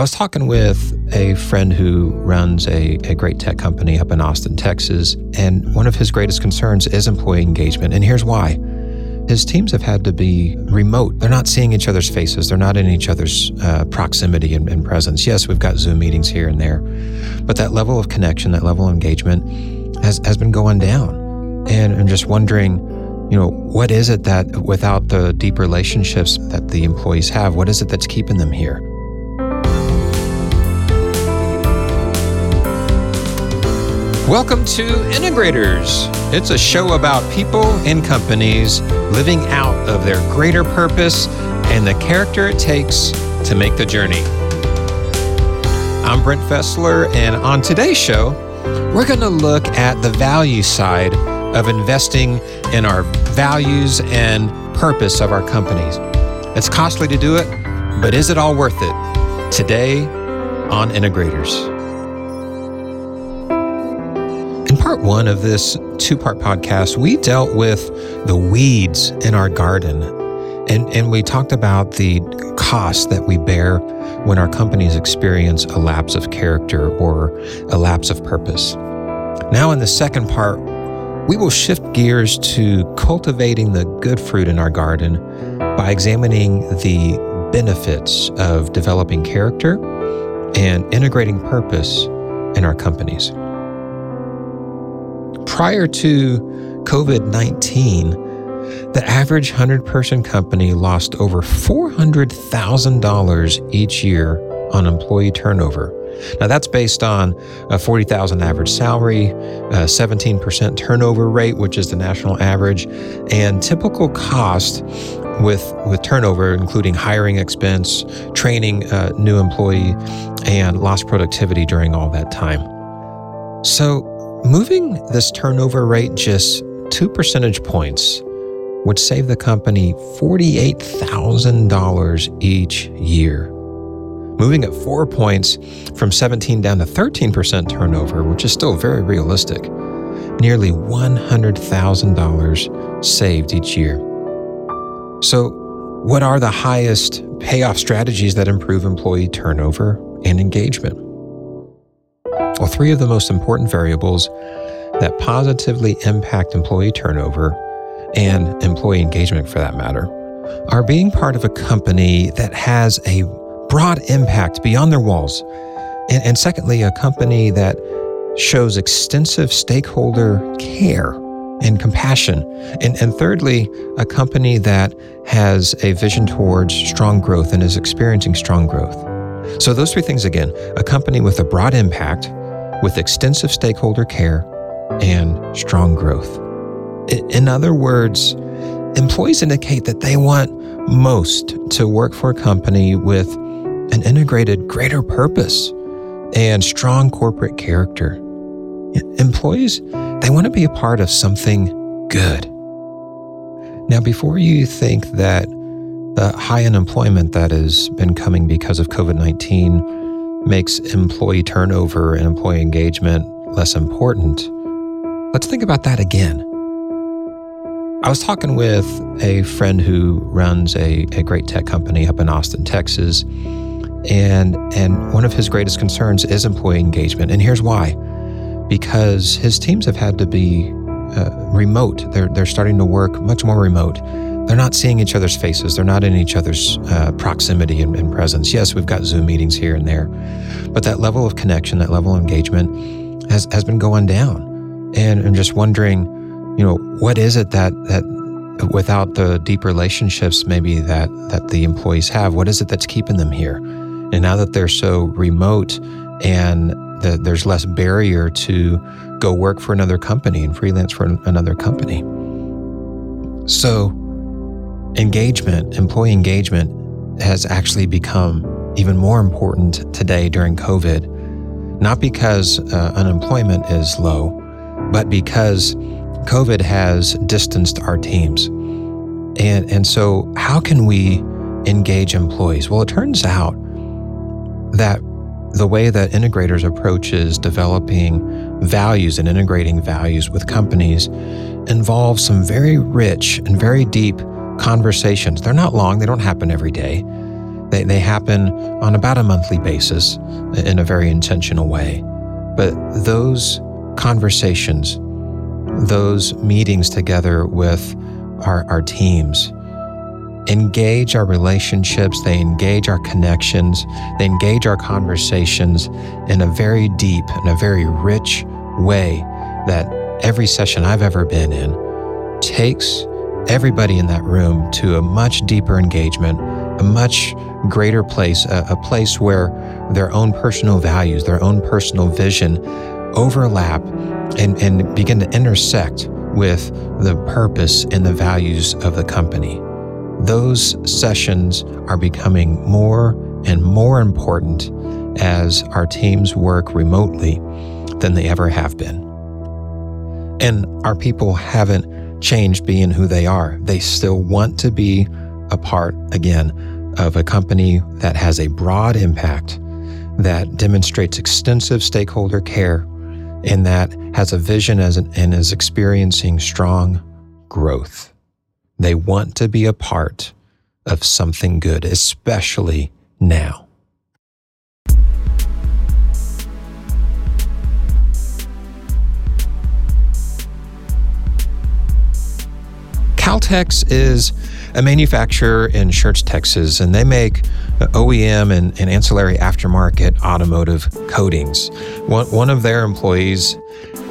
I was talking with a friend who runs a, a great tech company up in Austin, Texas, and one of his greatest concerns is employee engagement. And here's why his teams have had to be remote. They're not seeing each other's faces, they're not in each other's uh, proximity and, and presence. Yes, we've got Zoom meetings here and there, but that level of connection, that level of engagement has, has been going down. And I'm just wondering, you know, what is it that without the deep relationships that the employees have, what is it that's keeping them here? Welcome to Integreaters. It's a show about people and companies living out of their greater purpose and the character it takes to make the journey. I'm Brent Fessler, and on today's show, we're going to look at the value side of investing in our values and purpose of our companies. It's costly to do it, but is it all worth it? Today on Integreaters. One of this two part podcast, we dealt with the weeds in our garden. And, and we talked about the cost that we bear when our companies experience a lapse of character or a lapse of purpose. Now, in the second part, we will shift gears to cultivating the good fruit in our garden by examining the benefits of developing character and integrating purpose in our companies prior to COVID 19, the average 100 person company lost over $400,000 each year on employee turnover. Now, that's based on a 40,000 average salary, a 17% turnover rate, which is the national average, and typical cost with, with turnover, including hiring expense, training a new employee, and lost productivity during all that time. So, Moving this turnover rate just two percentage points would save the company $48,000 each year. Moving at four points from 17 down to 13% turnover, which is still very realistic, nearly $100,000 saved each year. So, what are the highest payoff strategies that improve employee turnover and engagement? Well, three of the most important variables that positively impact employee turnover and employee engagement for that matter are being part of a company that has a broad impact beyond their walls. And, and secondly, a company that shows extensive stakeholder care and compassion. And, and thirdly, a company that has a vision towards strong growth and is experiencing strong growth. So, those three things again a company with a broad impact, with extensive stakeholder care and strong growth. In other words, employees indicate that they want most to work for a company with an integrated greater purpose and strong corporate character. Employees, they want to be a part of something good. Now, before you think that the high unemployment that has been coming because of COVID 19 makes employee turnover and employee engagement less important, let's think about that again. I was talking with a friend who runs a, a great tech company up in Austin, Texas, and and one of his greatest concerns is employee engagement. And here's why: because his teams have had to be uh, remote. They're they're starting to work much more remote they're not seeing each other's faces. They're not in each other's uh, proximity and, and, presence. Yes, we've got Zoom meetings here and there, but that level of connection, that level of engagement has, has been going down. And I'm just wondering, you know, what is it that, that without the deep relationships maybe that, that the employees have, what is it that's keeping them here? And now that they're so remote and the, there's less barrier to go work for another company and freelance for another company. So, engagement, employee engagement, has actually become even more important today during COVID, not because uh, unemployment is low, but because COVID has distanced our teams. And, and so, how can we engage employees? Well, it turns out that the way that Integreaters approaches developing values and integrating values with companies involves some very rich and very deep conversations. They're not long, they don't happen every day. They, they happen on about a monthly basis in a very intentional way. But those conversations, those meetings together with our, our teams, engage our relationships, they engage our connections, they engage our conversations in a very deep and a very rich way that every session I've ever been in takes everybody in that room to a much deeper engagement, a much greater place, a, a place where their own personal values, their own personal vision overlap and, and begin to intersect with the purpose and the values of the company. Those sessions are becoming more and more important as our teams work remotely than they ever have been. And our people haven't changed being who they are. They still want to be a part, again, of a company that has a broad impact, that demonstrates extensive stakeholder care, and that has a vision as an, and is experiencing strong growth. They want to be a part of something good, especially now. Caltex is a manufacturer in Schertz, Texas, and they make OEM and, and ancillary aftermarket automotive coatings. One, one of their employees,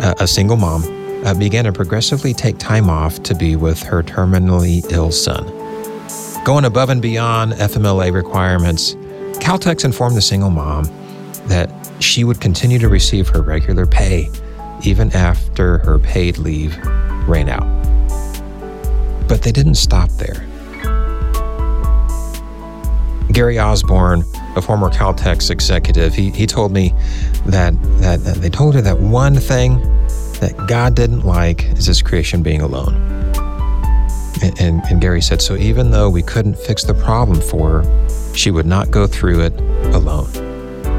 uh, a single mom, uh, began to progressively take time off to be with her terminally ill son. Going above and beyond FMLA requirements, Caltex informed the single mom that she would continue to receive her regular pay even after her paid leave ran out. But they didn't stop there. Gary Osborne, a former Caltex executive, he, he told me that, that, that they told her that one thing that God didn't like is his creation being alone. And, and, and, Gary said, so even though we couldn't fix the problem for her, she would not go through it alone.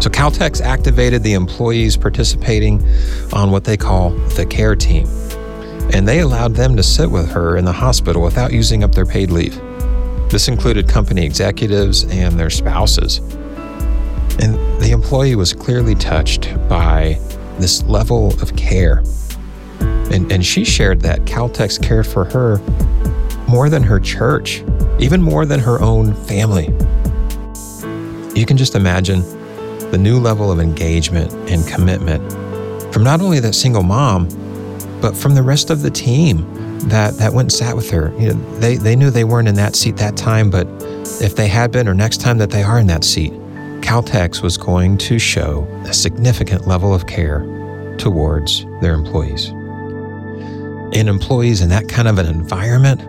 So Caltex activated the employees participating on what they call the care team and they allowed them to sit with her in the hospital without using up their paid leave. This included company executives and their spouses. And the employee was clearly touched by this level of care. And, and she shared that Caltex cared for her more than her church, even more than her own family. You can just imagine the new level of engagement and commitment from not only that single mom, but from the rest of the team that, that went and sat with her. You know, they, they knew they weren't in that seat that time, but if they had been or next time that they are in that seat, Caltex was going to show a significant level of care towards their employees. And employees in that kind of an environment,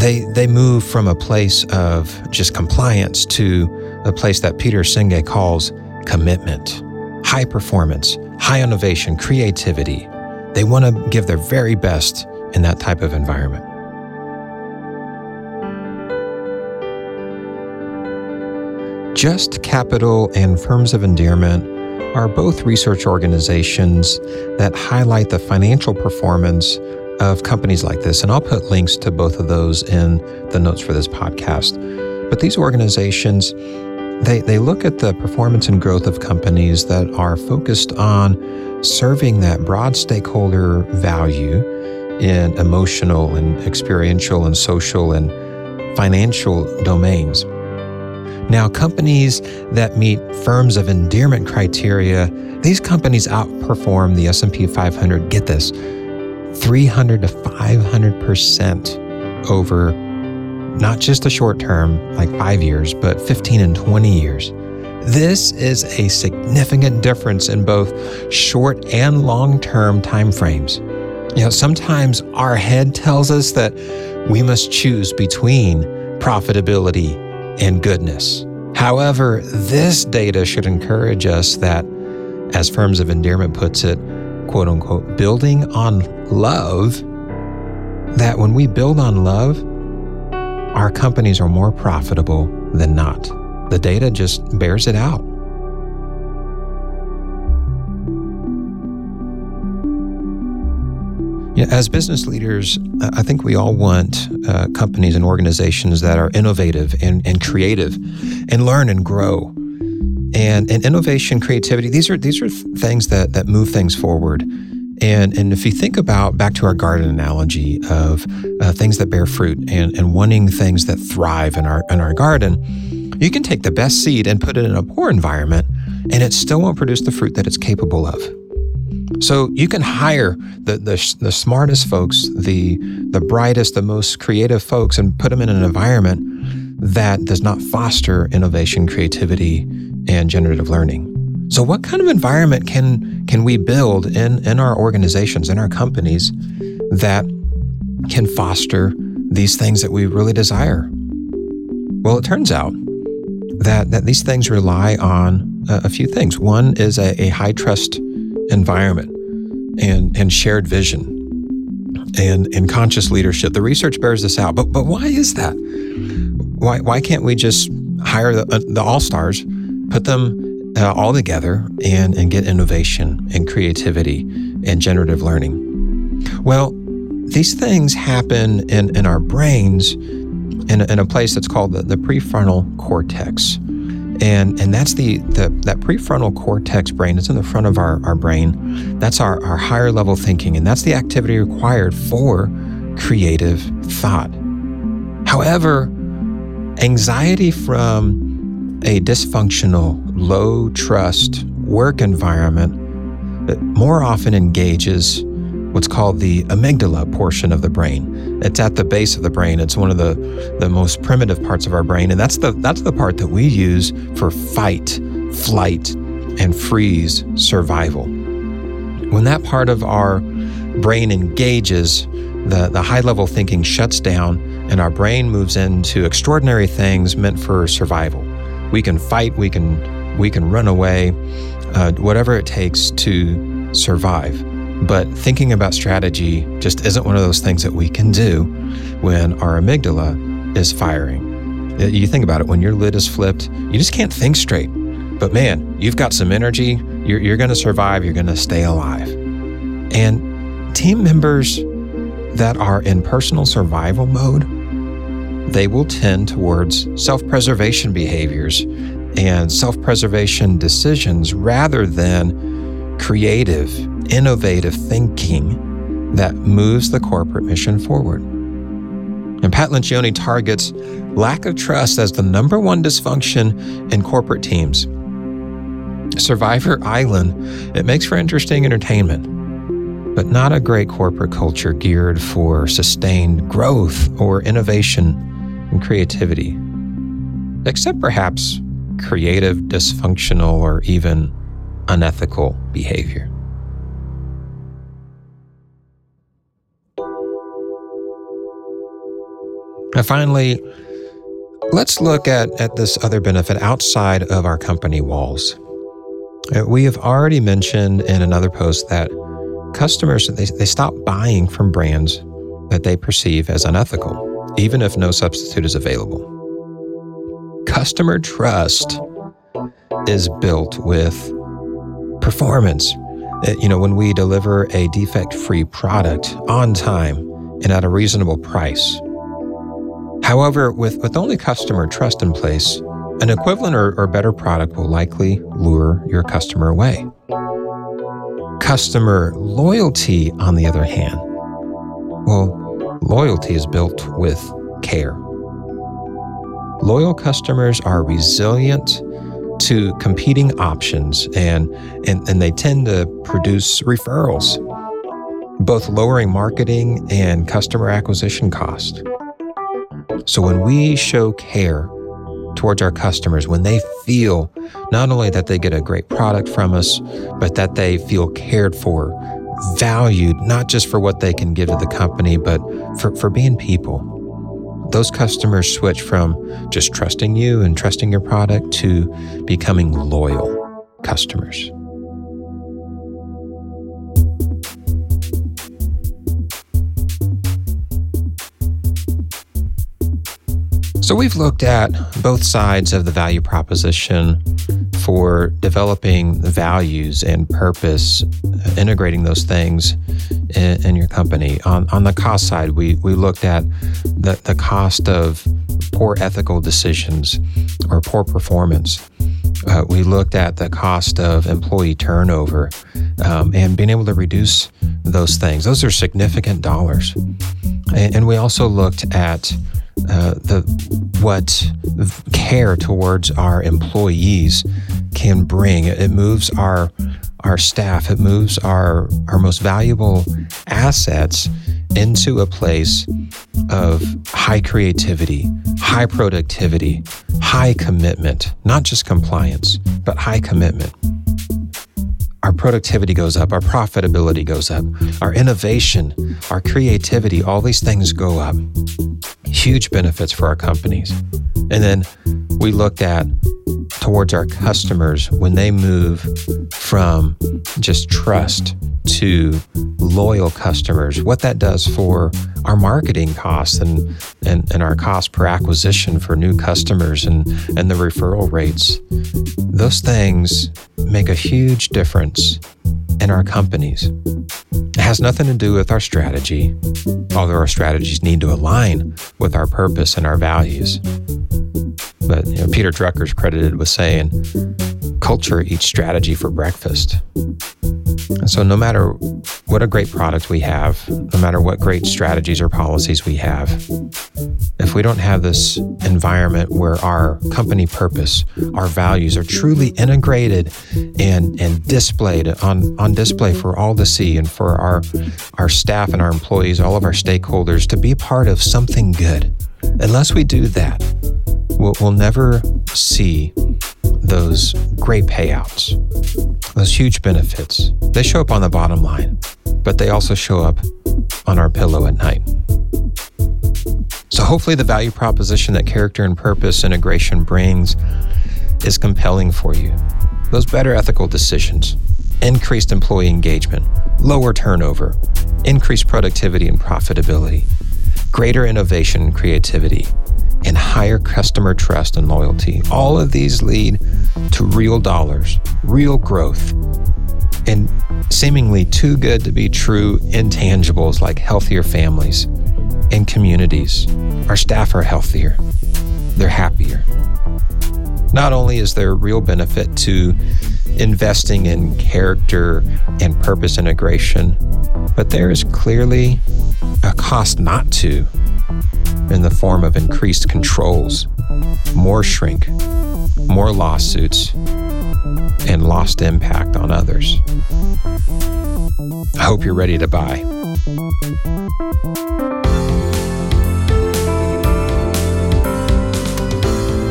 they, they move from a place of just compliance to a place that Peter Senge calls commitment, high performance, high innovation, creativity, they want to give their very best in that type of environment. Just Capital and Firms of Endearment are both research organizations that highlight the financial performance of companies like this. And I'll put links to both of those in the notes for this podcast. But these organizations, they, they look at the performance and growth of companies that are focused on serving that broad stakeholder value in emotional and experiential and social and financial domains. Now, companies that meet firms of endearment criteria, these companies outperform the S&P 500, get this, 300 to 500% over not just the short term, like 5 years, but 15 and 20 years. This is a significant difference in both short and long term timeframes. You know, sometimes our head tells us that we must choose between profitability and goodness. However, this data should encourage us that, as Firms of Endearment puts it, quote unquote, building on love, that when we build on love, our companies are more profitable than not. The data just bears it out. Yeah, as business leaders, I think we all want uh, companies and organizations that are innovative and, and creative and learn and grow. And, and innovation, creativity, these are these are things that that move things forward. And, and if you think about back to our garden analogy of uh, things that bear fruit and, and wanting things that thrive in our in our garden, you can take the best seed and put it in a poor environment, and it still won't produce the fruit that it's capable of. So you can hire the, the, the smartest folks, the the brightest, the most creative folks, and put them in an environment that does not foster innovation, creativity, and generative learning. So, what kind of environment can can we build in in our organizations, in our companies, that can foster these things that we really desire? Well, it turns out that that these things rely on a, a few things. One is a, a high trust environment and, and shared vision and, and conscious leadership. The research bears this out. But, but why is that? Why, why can't we just hire the, uh, the all stars, put them uh, all together, and, and get innovation and creativity and generative learning? Well, these things happen in, in our brains in a, in a place that's called the, the prefrontal cortex. And and that's the, the that prefrontal cortex brain it's in the front of our, our brain. That's our, our higher level thinking and that's the activity required for creative thought. However anxiety from a dysfunctional low trust work environment more often engages what's called the amygdala portion of the brain. It's at the base of the brain. It's one of the, the most primitive parts of our brain. And that's the, that's the part that we use for fight, flight, and freeze survival. When that part of our brain engages, the, the high level thinking shuts down and our brain moves into extraordinary things meant for survival. We can fight, we can, we can run away, uh, whatever it takes to survive. But thinking about strategy just isn't one of those things that we can do when our amygdala is firing. You think about it, when your lid is flipped, you just can't think straight. But man, you've got some energy, you're, you're going to survive, you're going to stay alive. And team members that are in personal survival mode, they will tend towards self preservation behaviors and self preservation decisions rather than creative innovative thinking that moves the corporate mission forward. And Pat Lencioni targets lack of trust as the number one dysfunction in corporate teams. Survivor Island, it makes for interesting entertainment, but not a great corporate culture geared for sustained growth or innovation and creativity. Except perhaps creative, dysfunctional, or even unethical behavior. And finally, let's look at, at this other benefit outside of our company walls. Uh, we have already mentioned in another post that customers they, they stop buying from brands that they perceive as unethical, even if no substitute is available. Customer trust is built with performance. Uh, you know, when we deliver a defect free product on time and at a reasonable price, However, with, with only customer trust in place, an equivalent or, or better product will likely lure your customer away. Customer loyalty, on the other hand, well, loyalty is built with care. Loyal customers are resilient to competing options and, and, and they tend to produce referrals, both lowering marketing and customer acquisition cost. So when we show care towards our customers, when they feel not only that they get a great product from us, but that they feel cared for, valued, not just for what they can give to the company, but for, for being people. Those customers switch from just trusting you and trusting your product to becoming loyal customers. So, we've looked at both sides of the value proposition for developing values and purpose, integrating those things in, in, your company. On, on the cost side, we, we looked at the, the cost of poor ethical decisions or poor performance. Uh, we looked at the cost of employee turnover um, and being able to reduce those things. Those are significant dollars. And, and we also looked at uh, the what care towards our employees can bring. It moves our our staff. It moves our our most valuable assets into a place of high creativity, high productivity, high commitment, not just compliance, but high commitment. Our productivity goes up, our profitability goes up, our innovation, our creativity, all these things go up. Huge benefits for our companies. And then we looked at towards our customers when they move from just trust to loyal customers, what that does for our marketing costs and, and, and our cost per acquisition for new customers and, and the referral rates. Those things make a huge difference in our companies. It has nothing to do with our strategy, although our strategies need to align with our purpose and our values. But you know, Peter credited with saying, culture eats strategy for breakfast. So, no matter what a great product we have, no matter what great strategies or policies we have, if we don't have this environment where our company purpose, our values are truly integrated and, and displayed on, on display for all to see and for our, our staff and our employees, all of our stakeholders to be part of something good, unless we do that, we'll, we'll never see those great payouts, those huge benefits. They show up on the bottom line, but they also show up on our pillow at night. So, hopefully, the value proposition that character and purpose integration brings is compelling for you. Those better ethical decisions, increased employee engagement, lower turnover, increased productivity and profitability, greater innovation and creativity, and higher customer trust and loyalty. All of these lead to real dollars, real growth, and seemingly too good to be true intangibles like healthier families and communities. Our staff are healthier, they're happier. Not only is there a real benefit to investing in character and purpose integration, but there is clearly a cost not to in the form of increased controls, more shrink, more lawsuits, and lost impact on others. I hope you're ready to buy.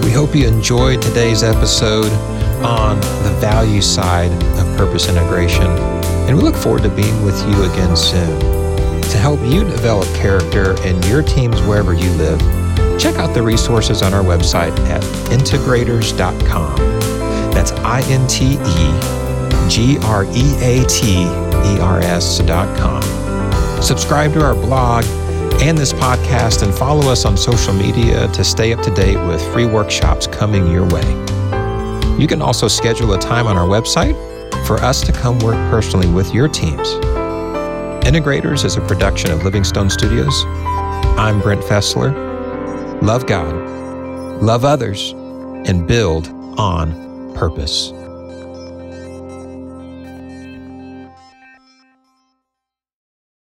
We hope you enjoyed today's episode on the value side of purpose integration, and we look forward to being with you again soon. To help you develop character in your teams wherever you live, check out the resources on our website at integreaters.com. That's I N T E G R E A T E R S.com. Subscribe to our blog and this podcast and follow us on social media to stay up to date with free workshops coming your way. You can also schedule a time on our website for us to come work personally with your teams. Integreaters is a production of Livingstone Studios. I'm Brent Fessler. Love God, love others, and build on purpose.